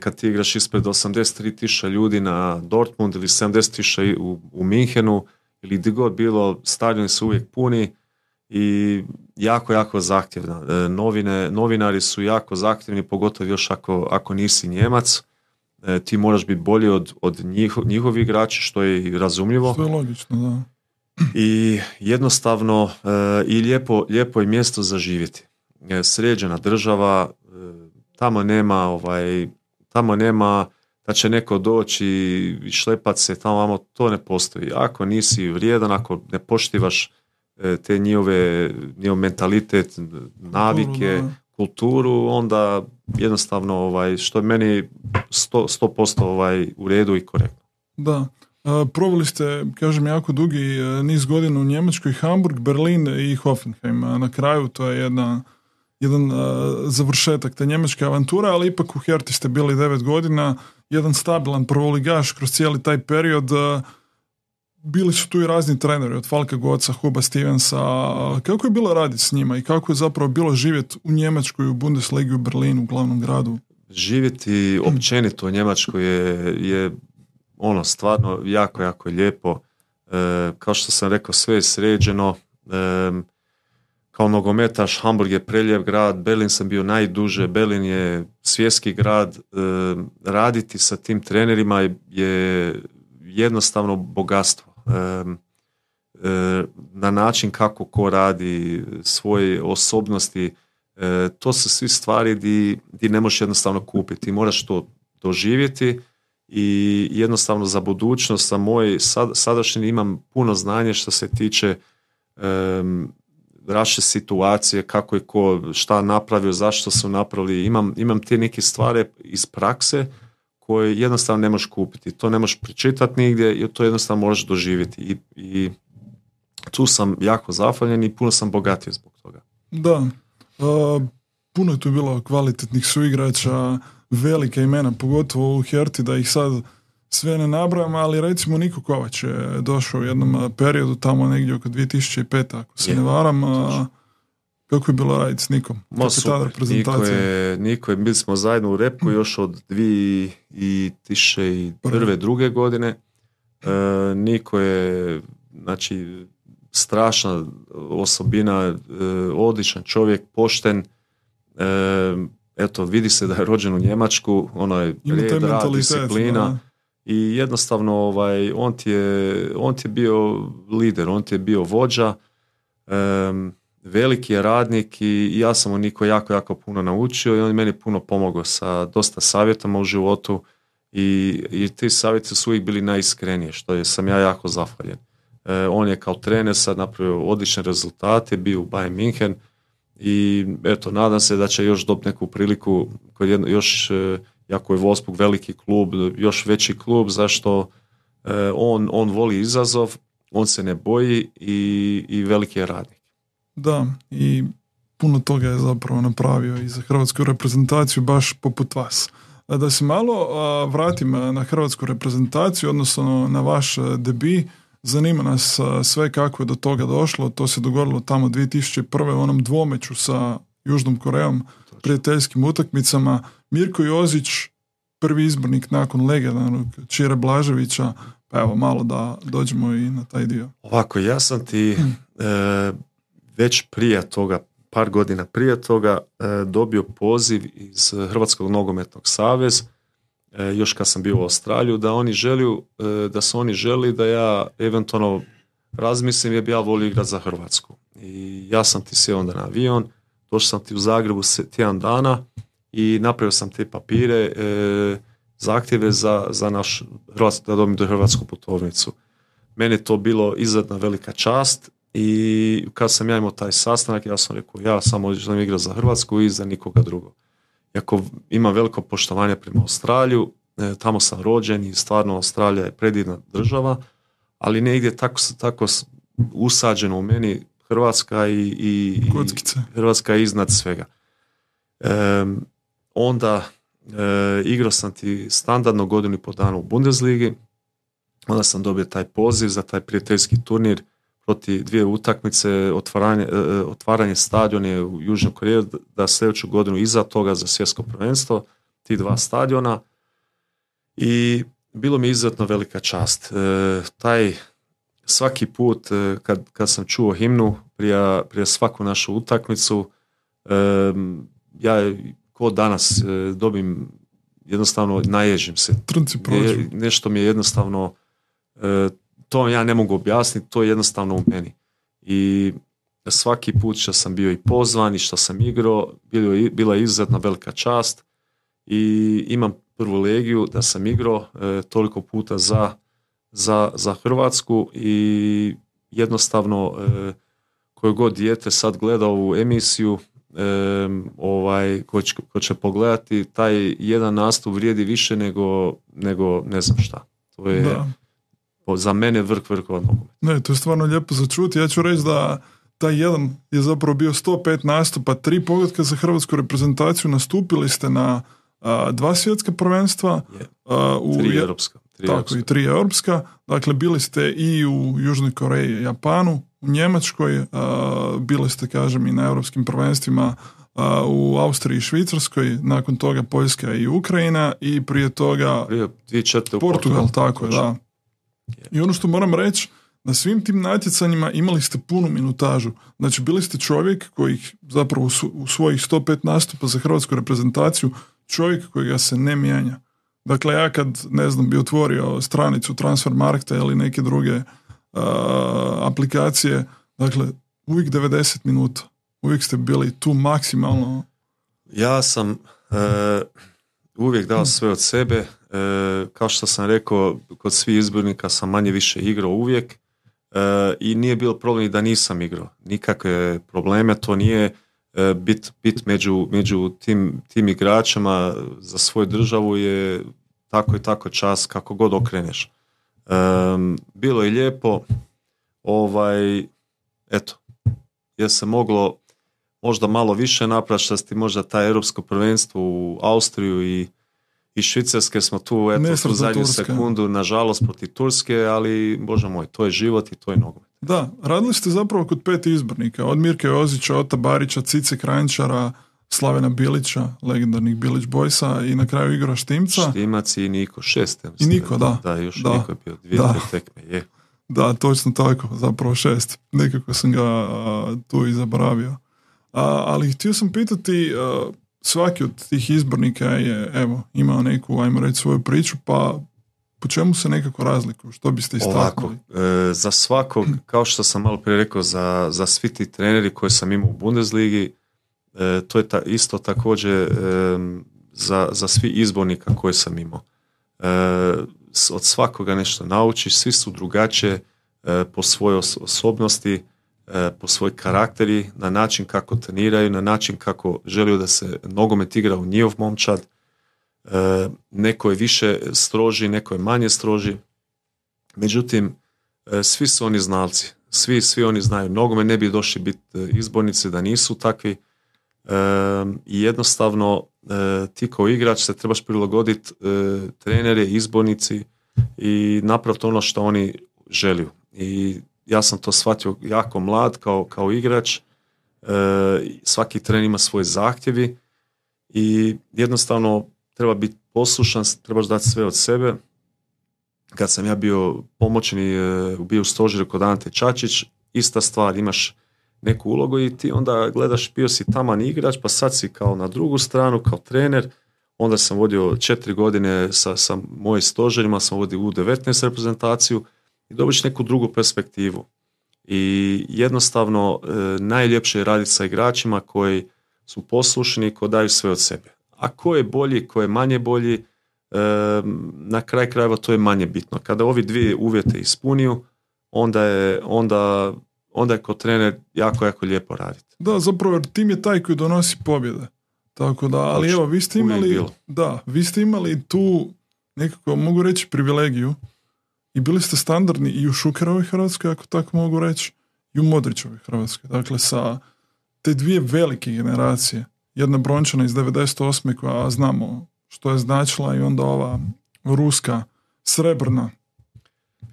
Kad ti igraš ispred 83 tisuća ljudi na Dortmund ili 70 tisuća u, u Minhenu ili gdje god bilo, stadioni su uvijek puni i jako, jako zahtjevna. Novine, novinari su jako zahtjevni, pogotovo još ako, ako nisi Njemac ti moraš biti bolji od, od njihov, njihovih igrača, što je i razumljivo. Što je logično, da. I jednostavno e, i lijepo, lijepo je mjesto za živjeti. E, sređena država, tamo nema ovaj, tamo nema da će neko doći i šlepat se tamo vamo, to ne postoji. Ako nisi vrijedan, ako ne poštivaš te njihove, njihov mentalitet, navike, kulturu, onda jednostavno ovaj, što je meni 100%, 100% ovaj, u redu i korektno. Da. Proveli ste, kažem, jako dugi e, niz godina u Njemačkoj, Hamburg, Berlin i Hoffenheim. Na kraju to je jedna, jedan e, završetak te njemačke avanture, ali ipak u Herti ste bili devet godina, jedan stabilan prvoligaš kroz cijeli taj period. Bili su tu i razni treneri, od Falka Goca, Huba Stevensa. Kako je bilo raditi s njima i kako je zapravo bilo živjeti u Njemačkoj, u Bundesligi, u Berlinu, u glavnom gradu? Živjeti općenito u Njemačkoj je, je ono stvarno jako, jako lijepo. E, kao što sam rekao, sve je sređeno. E, kao nogometaš, Hamburg je preljev grad, Berlin sam bio najduže, Berlin je svjetski grad. E, raditi sa tim trenerima je jednostavno bogatstvo na način kako ko radi svoje osobnosti E, to su svi stvari di, di ne možeš jednostavno kupiti. Ti moraš to doživjeti i jednostavno za budućnost, za moj sad, sadašnji imam puno znanja što se tiče um, situacije, kako je ko šta napravio, zašto su napravili. Imam, imam te neke stvari iz prakse koje jednostavno ne možeš kupiti. To ne možeš pričitati nigdje i to jednostavno možeš doživjeti. I, i tu sam jako zahvaljen i puno sam bogatio zbog toga. Da, puno je tu bilo kvalitetnih suigrača, velike imena, pogotovo u Herti, da ih sad sve ne nabrajam, ali recimo Niko Kovač je došao u jednom periodu tamo negdje oko 2005. ako se ne varam. Kako je bilo raditi s Nikom? Ma super, Niko je, Niko je, bili smo zajedno u repku mm. još od 2001. druge godine. E, Niko je, znači, strašna osobina, e, odličan čovjek, pošten, e, eto, vidi se da je rođen u Njemačku, ono je red, rad, disciplina i jednostavno ovaj, on, ti je, on ti je bio lider, on ti je bio vođa, veliki je radnik i ja sam mu Niko jako, jako puno naučio i on je meni puno pomogao sa dosta savjetama u životu i, i ti savjeti su uvijek bili najiskrenije, što je, sam ja jako zahvaljen. E, on je kao trener sad napravio odlične rezultate, bio u Bayern München i eto, nadam se da će još dobiti neku priliku kod jedno, još, e, jako je Wolfsburg veliki klub, još veći klub, zašto e, on, on voli izazov, on se ne boji i, i veliki je radnik. Da, i puno toga je zapravo napravio i za hrvatsku reprezentaciju baš poput vas. Da se malo vratim na hrvatsku reprezentaciju, odnosno na vaš debi, Zanima nas sve kako je do toga došlo. To se dogodilo tamo 2001. u onom dvomeću sa Južnom Korejom, prijateljskim utakmicama. Mirko Jozić, prvi izbornik nakon legendarnog Čire Blaževića, pa evo malo da dođemo i na taj dio. Ovako, ja sam ti e, već prije toga, par godina prije toga, e, dobio poziv iz Hrvatskog nogometnog saveza E, još kad sam bio u Australiju, da oni želju, e, da su oni želi da ja eventualno razmislim jer bi ja volio igrati za Hrvatsku. I ja sam ti sjeo onda na avion, došao sam ti u Zagrebu tjedan dana i napravio sam te papire, e, zahtjeve za, za naš da dobim do hrvatsku putovnicu. Meni je to bilo izuzetna velika čast i kad sam ja imao taj sastanak, ja sam rekao ja samo želim igrati za Hrvatsku i za nikoga drugog iako ima veliko poštovanje prema Australiju, e, tamo sam rođen i stvarno Australija je predivna država, ali negdje tako, tako usađeno u meni Hrvatska i, i, Hrvatska je iznad svega. E, onda e, igrao sam ti standardno godinu i po dana u Bundesligi, onda sam dobio taj poziv za taj prijateljski turnir proti dvije utakmice, otvaranje, e, e, otvaranje stadiona u Južnoj Koreji, da sljedeću godinu iza toga za svjetsko prvenstvo, ti dva stadiona. I bilo mi izuzetno velika čast. E, taj svaki put kad, kad sam čuo himnu prije, prije svaku našu utakmicu, ja ko danas dobim jednostavno naježim se. Nešto mi je jednostavno to ja ne mogu objasniti, to je jednostavno u meni. I svaki put što sam bio i pozvan i što sam igrao, bila je izuzetna velika čast i imam prvu legiju da sam igrao e, toliko puta za, za, za Hrvatsku i jednostavno e, koje god dijete sad gleda ovu emisiju e, ovaj, ko će, ko će pogledati, taj jedan nastup vrijedi više nego, nego ne znam šta. To je, za mene vrh vrhova Ne, to je stvarno lijepo za čuti. Ja ću reći da taj jedan je zapravo bio 105 nastupa, tri pogodka za hrvatsku reprezentaciju, nastupili ste na dva svjetska prvenstva. u, tri europska. tako, i tri europska. Dakle, bili ste i u Južnoj Koreji, Japanu, u Njemačkoj, bili ste, kažem, i na europskim prvenstvima u Austriji i Švicarskoj, nakon toga Poljska i Ukrajina i prije toga Portugal, tako je, da. I ono što moram reći, na svim tim natjecanjima imali ste punu minutažu. Znači, bili ste čovjek koji zapravo u svojih 105 nastupa za hrvatsku reprezentaciju, čovjek koji ga se ne mijenja. Dakle, ja kad, ne znam, bi otvorio stranicu Transfermarkta ili neke druge aplikacije, dakle, uvijek 90 minuta. uvijek ste bili tu maksimalno? Ja sam e, uvijek dao sve od sebe. E, kao što sam rekao, kod svih izbornika sam manje više igrao uvijek e, i nije bilo problem da nisam igrao. Nikakve probleme, to nije bit, bit među, među tim, tim igračima za svoju državu je tako i tako čas kako god okreneš. bilo je lijepo, ovaj, eto, je se moglo možda malo više napraviti možda taj europsko prvenstvo u Austriju i i Švicarske smo tu eto, u zadnju sekundu, nažalost, protiv Turske, ali, bože moj, to je život i to je nogomet. Da, radili ste zapravo kod pet izbornika, od Mirke Ozića, Ota Barića, Cice Kranjčara, Slavena Bilića, legendarnih Bilić Bojsa i na kraju igra Štimca. Štimac i Niko, šest. I Niko, da. Da, još da. Niko je bio dvije da. tekme, je. Da, točno tako, zapravo šest. Nekako sam ga tu i zaboravio. A, ali htio sam pitati, svaki od tih izbornika je evo, imao neku, ajmo reći, svoju priču, pa po čemu se nekako razlikuju? Što biste istaknuli? E, za svakog, kao što sam malo prije rekao, za, za svi ti treneri koje sam imao u Bundesligi, e, to je ta, isto također e, za, za svi izbornika koje sam imao. Od svakoga nešto naučiš, svi su drugačije po svojoj osobnosti, E, po svoj karakteri, na način kako treniraju, na način kako želiju da se nogomet igra u njihov momčad. E, neko je više stroži, neko je manje stroži. Međutim, e, svi su oni znalci. Svi, svi oni znaju. Nogomet ne bi došli biti izbornici da nisu takvi. I jednostavno ti kao igrač se trebaš prilagoditi trenere, izbornici i napraviti ono što oni želju. I ja sam to shvatio jako mlad kao, kao igrač, e, svaki tren ima svoje zahtjevi i jednostavno treba biti poslušan, trebaš dati sve od sebe. Kad sam ja bio pomoćni, e, bio u stožeru kod Ante Čačić, ista stvar, imaš neku ulogu i ti onda gledaš, bio si taman igrač, pa sad si kao na drugu stranu, kao trener, onda sam vodio četiri godine sa, sa mojim stožerima, sam vodio u 19 reprezentaciju, i dobiš neku drugu perspektivu. I jednostavno e, najljepše je raditi sa igračima koji su poslušni, koji daju sve od sebe. A ko je bolji, ko je manje bolji, e, na kraj krajeva to je manje bitno. Kada ovi dvije uvjete ispuniju, onda je, onda, onda je kod trener jako, jako lijepo raditi. Da, zapravo tim je taj koji donosi pobjede. Tako da, ali evo, vi ste imali, da, vi ste imali tu nekako, mogu reći, privilegiju i bili ste standardni i u Šukerovoj Hrvatskoj, ako tako mogu reći, i u Modrićovoj Hrvatskoj. Dakle, sa te dvije velike generacije, jedna brončana iz 98. koja znamo što je značila i onda ova ruska, srebrna.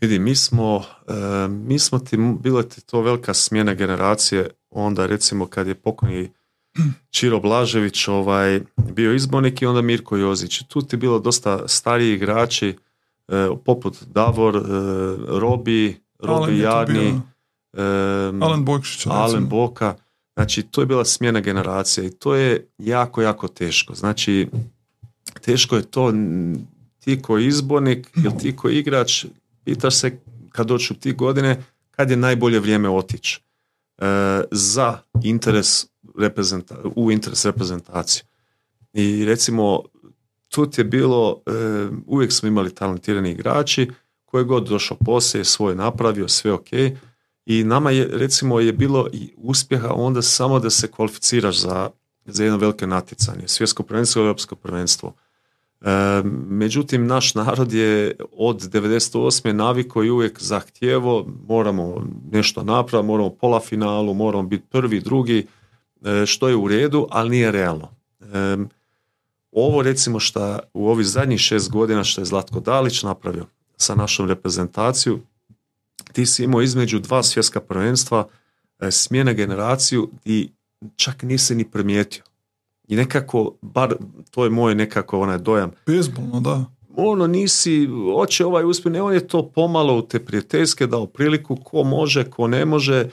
Vidi, mi smo, e, mi smo ti, bila ti to velika smjena generacije, onda recimo kad je pokojni Čiro Blažević ovaj, bio izbornik i onda Mirko Jozić. Tu ti bilo dosta stariji igrači, poput Davor, e, Robi, Robi Jarni, e, Alen Alen Boka. Znači, to je bila smjena generacija i to je jako, jako teško. Znači, teško je to ti koji izbornik ili ti koji igrač, pitaš se kad doću ti godine, kad je najbolje vrijeme otići za interes u interes reprezentacije. I recimo tu je bilo, e, uvijek smo imali talentirani igrači, koji god došao poslije, svoje napravio, sve ok. I nama je, recimo, je bilo i uspjeha onda samo da se kvalificiraš za, za jedno veliko natjecanje, svjetsko prvenstvo, europsko prvenstvo. E, međutim, naš narod je od 98. naviko i uvijek zahtijevo, moramo nešto napraviti, moramo pola finalu, moramo biti prvi, drugi, e, što je u redu, ali nije realno. E, ovo recimo što u ovih zadnjih šest godina što je Zlatko Dalić napravio sa našom reprezentaciju, ti si imao između dva svjetska prvenstva e, smjene generaciju i čak nisi ni primijetio. I nekako, bar to je moj nekako onaj dojam. Bezbolno, da. Ono nisi, oće ovaj uspjeh, ne, on je to pomalo u te prijateljske dao priliku, ko može, ko ne može, e,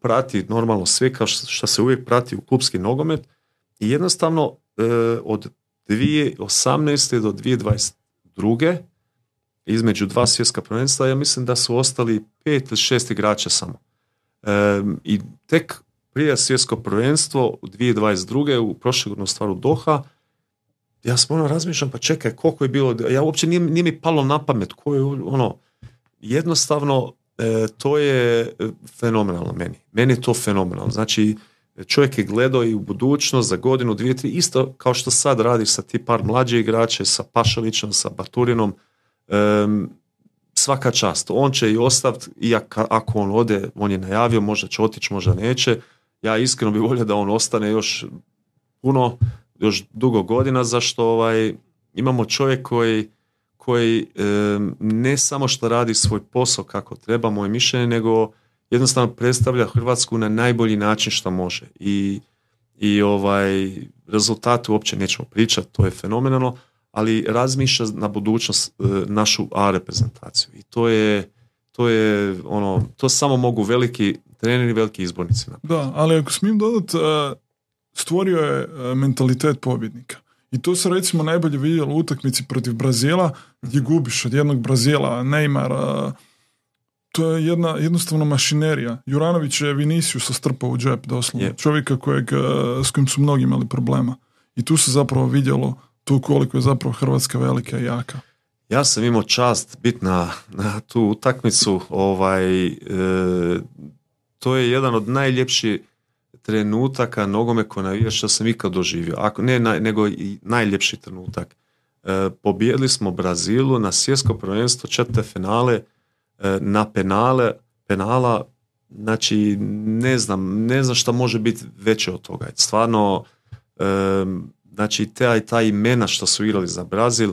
prati normalno sve kao što se uvijek prati u klubski nogomet i jednostavno od 2018. do 2022. između dva svjetska prvenstva, ja mislim da su ostali pet ili šest igrača samo. I tek prije svjetsko prvenstvo u 2022. u prošle godine Doha, ja sam ono razmišljam, pa čekaj, koliko je bilo, ja uopće nije, nije mi palo na pamet, ko je ono, jednostavno e, to je fenomenalno meni. Meni je to fenomenalno. Znači, čovjek je gledao i u budućnost za godinu, dvije, tri, isto kao što sad radiš sa ti par mlađe igrače, sa Pašalićem, sa Baturinom, svaka čast. On će i ostaviti, i ako on ode, on je najavio, možda će otići, možda neće. Ja iskreno bih volio da on ostane još puno, još dugo godina, zašto ovaj, imamo čovjek koji, koji ne samo što radi svoj posao kako treba, moje mišljenje, nego jednostavno predstavlja Hrvatsku na najbolji način što može. I, i ovaj rezultat uopće nećemo pričati, to je fenomenalno, ali razmišlja na budućnost e, našu A reprezentaciju. I to je, to je ono, to samo mogu veliki treneri, veliki izbornici. Da, ali ako smijem dodati, e, stvorio je e, mentalitet pobjednika. I to se recimo najbolje vidjelo u utakmici protiv Brazila, gdje gubiš od jednog Brazila, Neymar, to je jedna jednostavno mašinerija. Juranović je Vinicius strpao u džep doslovno. Čovjeka kojeg, s kojim su mnogi imali problema. I tu se zapravo vidjelo tu koliko je zapravo Hrvatska velika i jaka. Ja sam imao čast biti na, na tu utakmicu. Ovaj, e, to je jedan od najljepših trenutaka nogome ko navija što sam ikad doživio. Ako, ne, nego i najljepši trenutak. E, pobijedili smo Brazilu na svjetsko prvenstvo četvrte finale e, na penale, penala znači ne znam, ne znam šta može biti veće od toga. Stvarno Znači, ta, ta imena što su igrali za Brazil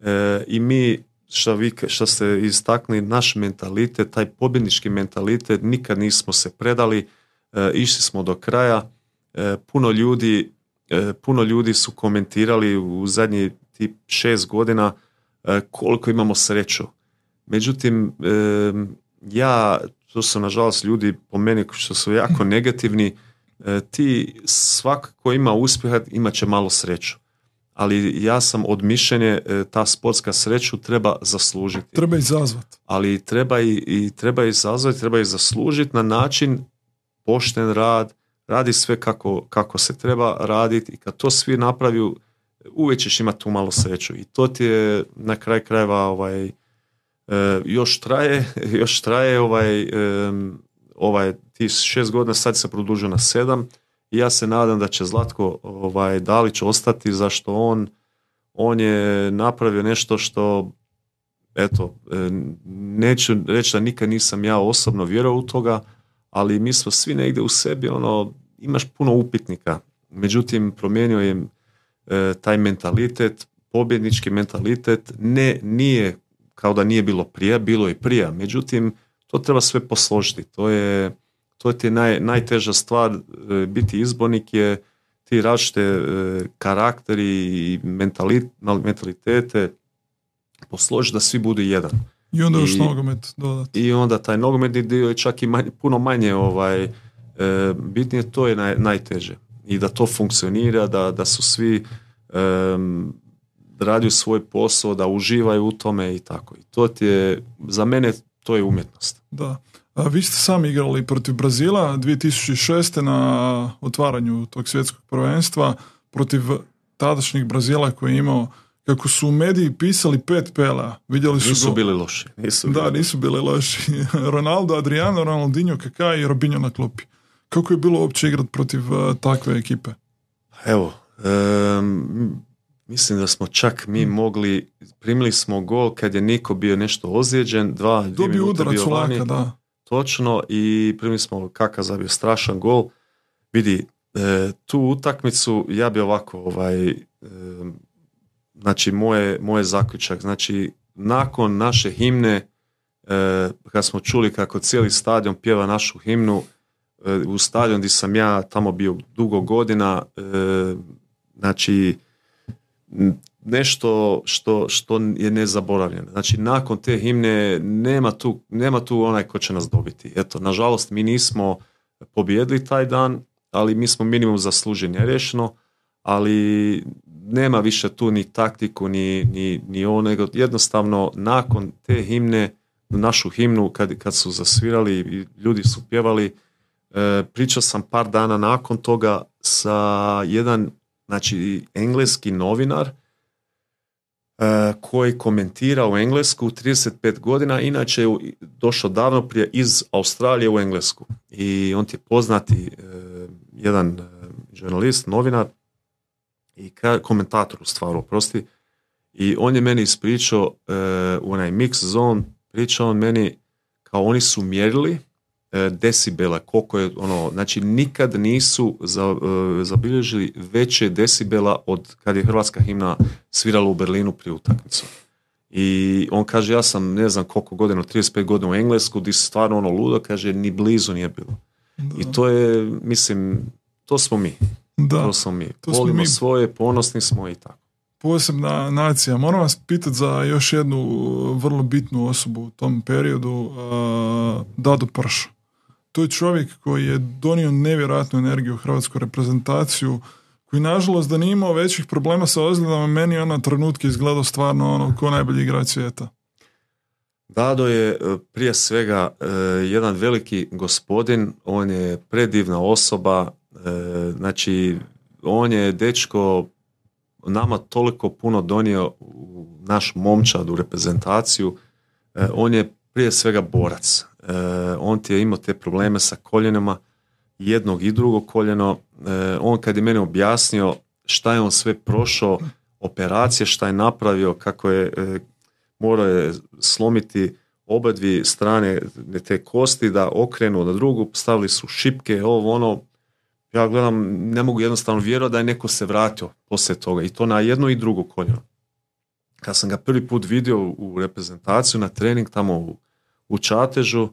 e, i mi, što, vi, što ste istakli, naš mentalitet, taj pobjednički mentalitet, nikad nismo se predali, e, išli smo do kraja. E, puno ljudi puno ljudi su komentirali u zadnjih tip šest godina koliko imamo sreću. Međutim, ja, to su nažalost ljudi po meni što su jako negativni, E, ti svak ko ima uspjeha imat će malo sreću. Ali ja sam od mišljenja e, ta sportska sreću treba zaslužiti. Treba izazvati. Ali treba i, i treba izazvati, treba i zaslužiti na način pošten rad, radi sve kako, kako se treba raditi i kad to svi napravi uvijek ćeš imati tu malo sreću i to ti je na kraj krajeva ovaj, još traje, još traje ovaj, ovaj ti šest godina sad se produžio na sedam i ja se nadam da će Zlatko ovaj, Dalić ostati zašto on, on je napravio nešto što eto, e, neću reći da nikad nisam ja osobno vjerovao u toga, ali mi smo svi negdje u sebi, ono, imaš puno upitnika. Međutim, promijenio je e, taj mentalitet, pobjednički mentalitet, ne, nije kao da nije bilo prije, bilo je prije, međutim, to treba sve posložiti. To je, to je ti naj, najteža stvar, e, biti izbornik je ti različite e, karakteri i mentalitete posložiti da svi budu jedan. I onda još nogomet dodati. I onda taj nogometni dio je čak i puno manje ovaj, e, bitnije, to je naj, najteže. I da to funkcionira, da, da su svi e, radio svoj posao, da uživaju u tome i tako. I to ti je, za mene to je umjetnost. Da. A vi ste sami igrali protiv Brazila 2006. na otvaranju tog svjetskog prvenstva protiv tadašnjih Brazila koji je imao kako su u mediji pisali pet pela. Vidjeli su nisu bili loši. Nisu da, nisu bili loši. Ronaldo, Adriano, Ronaldinho, Kaká i Robinho na klopi. Kako je bilo uopće igrat protiv uh, takve ekipe? Evo, mislim da smo čak mi hmm. mogli, primili smo gol kad je Niko bio nešto ozlijeđen, dva, dvije minute udarac bio vani. da. Točno i primili smo Kaka zabio strašan gol. Vidi, e, tu utakmicu ja bi ovako ovaj, e, znači moje, moje zaključak, znači nakon naše himne e, kad smo čuli kako cijeli stadion pjeva našu himnu u stadion gdje sam ja tamo bio dugo godina znači nešto što, što je nezaboravljeno. Znači, nakon te himne nema tu, nema tu onaj ko će nas dobiti. Eto, nažalost, mi nismo pobjedili taj dan, ali mi smo minimum zasluženi rješeno, ali nema više tu ni taktiku, ni, ni, ni nego jednostavno nakon te himne, našu himnu kad, kad su zasvirali i ljudi su pjevali, E, pričao sam par dana nakon toga sa jedan, znači, engleski novinar e, koji komentira u Englesku 35 godina, inače je došao davno prije iz Australije u Englesku. I on ti je poznati e, jedan žurnalist, novinar i komentator u stvaru, oprosti. I on je meni ispričao u onaj mix zone, pričao on meni kao oni su mjerili E, decibela, koliko je ono, znači nikad nisu za, e, zabilježili veće decibela od kad je hrvatska himna svirala u Berlinu prije utakmicu. I on kaže, ja sam ne znam koliko godina, 35 godina u Englesku, di stvarno ono ludo, kaže, ni blizu nije bilo. I to je, mislim, to smo mi. Da. To smo mi. To Volimo mi. svoje, ponosni smo i tako. Posebna nacija. Moram vas pitati za još jednu vrlo bitnu osobu u tom periodu, uh, Dado Pršo to je čovjek koji je donio nevjerojatnu energiju u hrvatsku reprezentaciju, koji nažalost da nije imao većih problema sa ozljedama, meni ona trenutke izgledao stvarno ono ko najbolji igrač svijeta. Dado je e, prije svega e, jedan veliki gospodin, on je predivna osoba, e, znači on je dečko nama toliko puno donio u naš momčad u reprezentaciju, on je prije svega borac. E, on ti je imao te probleme sa koljenima, jednog i drugog koljeno. E, on kad je meni objasnio šta je on sve prošao, operacije, šta je napravio, kako je e, morao je slomiti oba strane te kosti da okrenu na drugu, stavili su šipke, ovo ono, ja gledam, ne mogu jednostavno vjerovati da je neko se vratio poslije toga i to na jedno i drugo koljeno. Kad sam ga prvi put vidio u reprezentaciju na trening tamo u u čatežu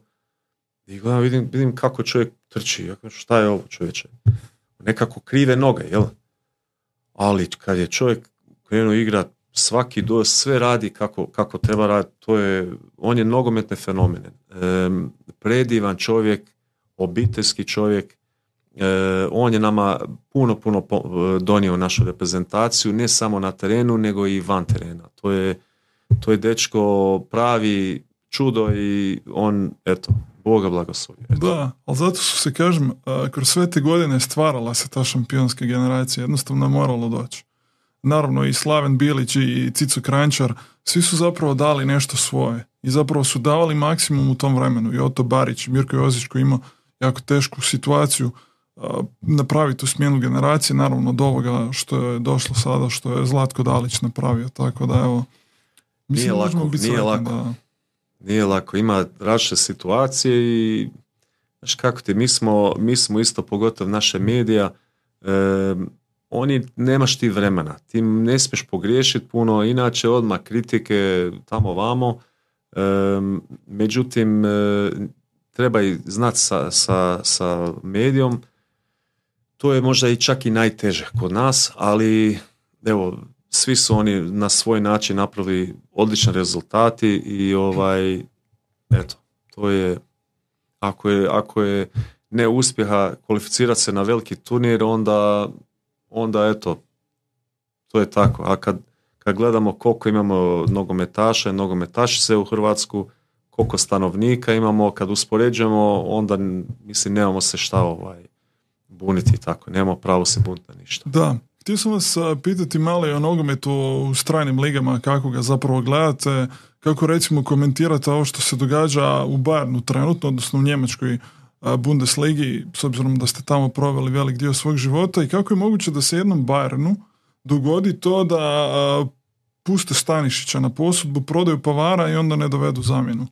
i gledam, vidim, vidim kako čovjek trči. Ja kažem, šta je ovo čovječe? Nekako krive noge, jel? Ali kad je čovjek krenuo igrat svaki do sve radi kako, kako treba raditi, to je, on je nogometne fenomene. E, predivan čovjek, obiteljski čovjek, e, on je nama puno, puno donio u našu reprezentaciju, ne samo na terenu, nego i van terena. To je, to je dečko pravi čudo i on, eto, Boga blagoslovi. Da, ali zato su se, kažem, kroz sve te godine stvarala se ta šampionska generacija, jednostavno je moralo doći. Naravno i Slaven Bilić i Cico Krančar, svi su zapravo dali nešto svoje i zapravo su davali maksimum u tom vremenu. I Oto Barić, Mirko Jozić koji ima jako tešku situaciju napraviti tu smjenu generacije, naravno od ovoga što je došlo sada, što je Zlatko Dalić napravio, tako da evo, mislim, nije lako, nije lako. Da, nije lako, ima različite situacije i znaš kako ti, mi smo, mi smo isto pogotovo naše medija, e, oni nemaš ti vremena, ti ne smiješ pogriješiti puno, inače odmah kritike tamo vamo, e, međutim e, treba i znati sa, sa, sa medijom, to je možda i čak i najteže kod nas, ali evo, svi su oni na svoj način napravili odlični rezultati i ovaj eto to je ako je, ako je neuspjeha kvalificirati se na veliki turnir onda onda eto to je tako. A kad, kad gledamo koliko imamo nogometaša i nogometašice u Hrvatsku koliko stanovnika imamo kad uspoređujemo onda mislim nemamo se šta ovaj buniti tako. Nemamo pravo se buniti ništa. Da Htio sam vas pitati malo o nogometu u stranim ligama, kako ga zapravo gledate, kako recimo komentirate ovo što se događa u Bayernu trenutno, odnosno u Njemačkoj Bundesligi, s obzirom da ste tamo proveli velik dio svog života i kako je moguće da se jednom Bayernu dogodi to da puste Stanišića na posudbu, prodaju Pavara i onda ne dovedu zamjenu?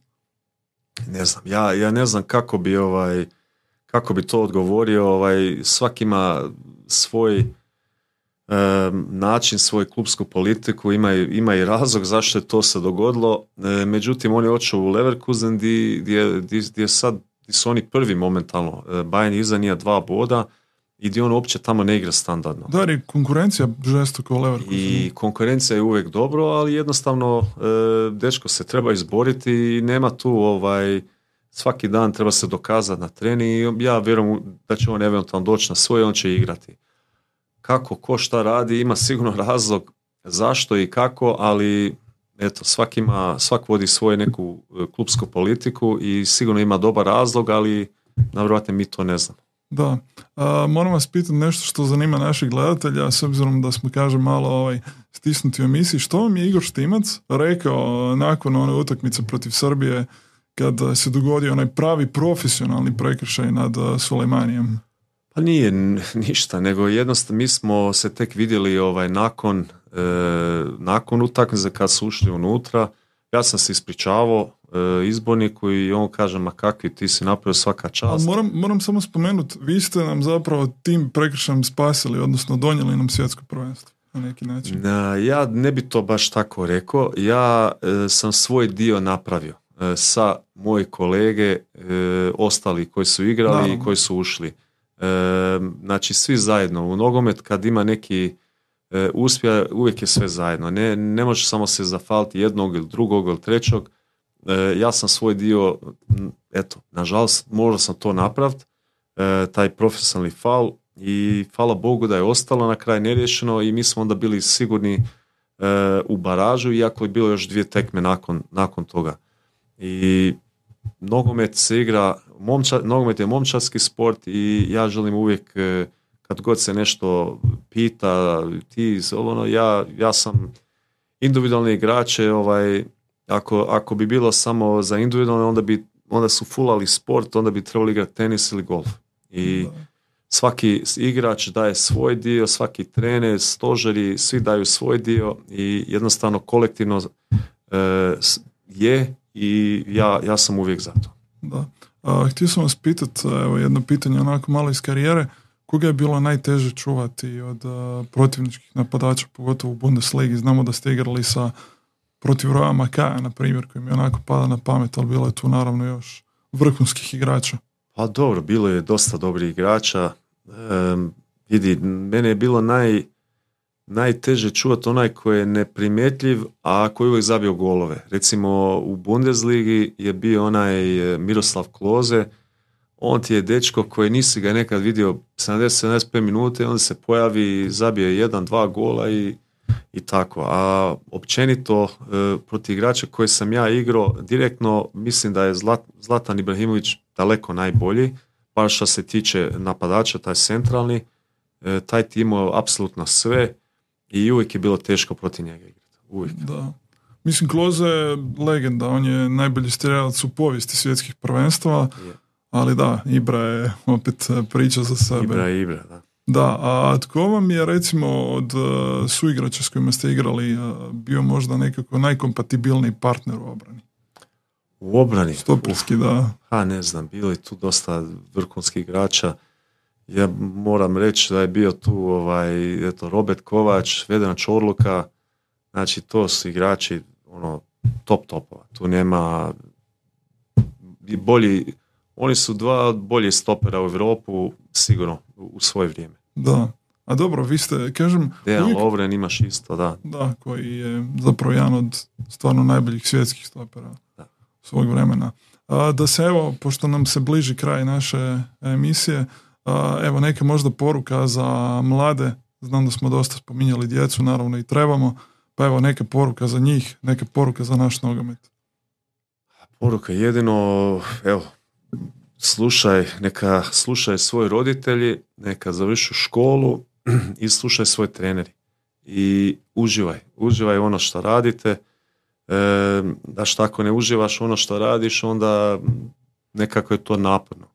Ne znam, ja, ja ne znam kako bi ovaj kako bi to odgovorio, ovaj, svak ima svoj način, svoju klubsku politiku, ima, ima i razlog zašto je to se dogodilo. E, međutim, on je očeo u Leverkusen gdje, sad su oni prvi momentalno. E, Bayern iza nije dva boda i gdje on uopće tamo ne igra standardno. Da, i konkurencija žestoko Leverkusen. I konkurencija je uvijek dobro, ali jednostavno e, dečko se treba izboriti i nema tu ovaj svaki dan treba se dokazati na treni i ja vjerujem da će on eventualno doći na svoj, on će igrati kako, ko šta radi, ima sigurno razlog zašto i kako, ali eto, svak ima, svak vodi svoju neku e, klubsku politiku i sigurno ima dobar razlog, ali navjerojatno mi to ne znamo. Da, a, moram vas pitati nešto što zanima naših gledatelja, s obzirom da smo, kažem, malo ovaj, stisnuti u emisiji. Što vam je Igor Štimac rekao nakon one utakmice protiv Srbije kad se dogodio onaj pravi profesionalni prekršaj nad Sulejmanijem? Pa nije ništa, nego jednostavno mi smo se tek vidjeli ovaj nakon, e, nakon utakmice kad su ušli unutra. Ja sam se ispričavao e, izborniku i on kaže ma kakvi ti si napravio svaka čast. moram, moram samo spomenuti, vi ste nam zapravo tim prekršajem spasili, odnosno donijeli nam svjetsko prvenstvo na neki način. ja ne bi to baš tako rekao. Ja e, sam svoj dio napravio e, sa moji kolege, e, ostali koji su igrali i koji su ušli znači svi zajedno. U nogomet kad ima neki e, uspjeh, uvijek je sve zajedno. Ne, ne može samo se zafaliti jednog ili drugog ili trećeg. E, ja sam svoj dio, eto, nažalost, možda sam to napraviti, e, taj profesionalni faul i hvala Bogu da je ostalo na kraj neriješeno i mi smo onda bili sigurni u baražu, iako je bilo još dvije tekme nakon, nakon toga. I nogomet se igra, momča, nogomet je momčarski sport i ja želim uvijek e, kad god se nešto pita, ti, ono, ja, ja sam individualni igrače, ovaj, ako, ako bi bilo samo za individualne, onda bi onda su fulali sport, onda bi trebali igrati tenis ili golf. I svaki igrač daje svoj dio, svaki trener, stožeri, svi daju svoj dio i jednostavno kolektivno e, je i ja, ja sam uvijek za to. Da. A, htio sam vas pitati, evo jedno pitanje onako malo iz karijere, koga je bilo najteže čuvati od uh, protivničkih napadača, pogotovo u Bundesligi, znamo da ste igrali sa protiv Roja Makaja, na primjer, koji mi onako pada na pamet, ali bilo je tu naravno još vrhunskih igrača. Pa dobro, bilo je dosta dobrih igrača. Um, vidi, mene je bilo naj, najteže čuvati onaj koji je neprimjetljiv, a koji uvijek zabio golove. Recimo u Bundesligi je bio onaj e, Miroslav Kloze, on ti je dečko koji nisi ga nekad vidio 70-75 minuta i onda se pojavi, zabije jedan, dva gola i, i tako. A općenito e, protiv igrača koje sam ja igrao direktno mislim da je Zlatan Ibrahimović daleko najbolji, pa što se tiče napadača, taj centralni, e, taj tim imao apsolutno sve i uvijek je bilo teško protiv njega igrati. Uvijek. Da. Mislim, Kloze je legenda, on je najbolji strelac u povijesti svjetskih prvenstva, ali da, Ibra je opet e, priča za sebe. Ibra je Ibra, da. Da, a tko vam je recimo od uh, suigrača s kojima ste igrali uh, bio možda nekako najkompatibilniji partner u obrani? U obrani? Stoperski, da. Ha, ne znam, bilo je tu dosta vrhunskih igrača ja moram reći da je bio tu ovaj, eto, Robert Kovač, Vedran Čorluka, znači to su igrači ono, top topova. Tu nema bolji, oni su dva od boljih stopera u Europu sigurno u svoje vrijeme. Da, a dobro, vi ste, kažem... Dejan uvijek... Lovren imaš isto, da. Da, koji je zapravo jedan od stvarno najboljih svjetskih stopera da. svog vremena. A, da se evo, pošto nam se bliži kraj naše emisije, Evo neka možda poruka za mlade, znam da smo dosta spominjali djecu, naravno i trebamo, pa evo neka poruka za njih, neka poruka za naš nogomet. Poruka jedino, evo, slušaj, neka slušaj svoji roditelji, neka završi školu i slušaj svoje treneri. I uživaj, uživaj ono što radite, e, da što ako ne uživaš ono što radiš, onda nekako je to naporno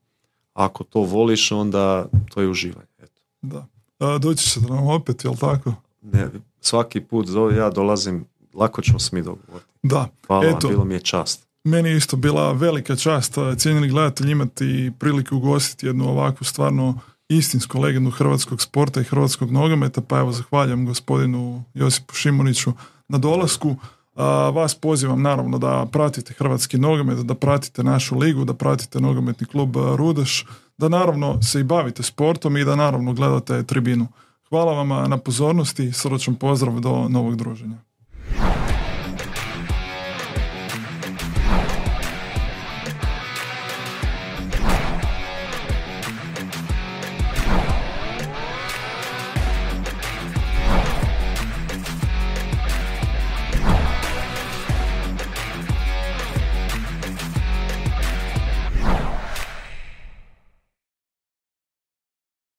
ako to voliš, onda to je uživanje. Eto. Da. A, doći će nam opet, jel tako? Ne, svaki put zove, ja dolazim, lako ćemo se mi dogovoriti. Da. Hvala Eto, bilo mi je čast. Meni je isto bila velika čast, cijenjeni gledatelji imati priliku ugostiti jednu ovakvu stvarno istinsku legendu hrvatskog sporta i hrvatskog nogometa, pa evo zahvaljujem gospodinu Josipu Šimuniću na dolasku. Vas pozivam naravno da pratite hrvatski nogomet, da pratite našu ligu, da pratite nogometni klub Rudeš, da naravno se i bavite sportom i da naravno gledate tribinu. Hvala vam na pozornosti, srdačan pozdrav do novog druženja.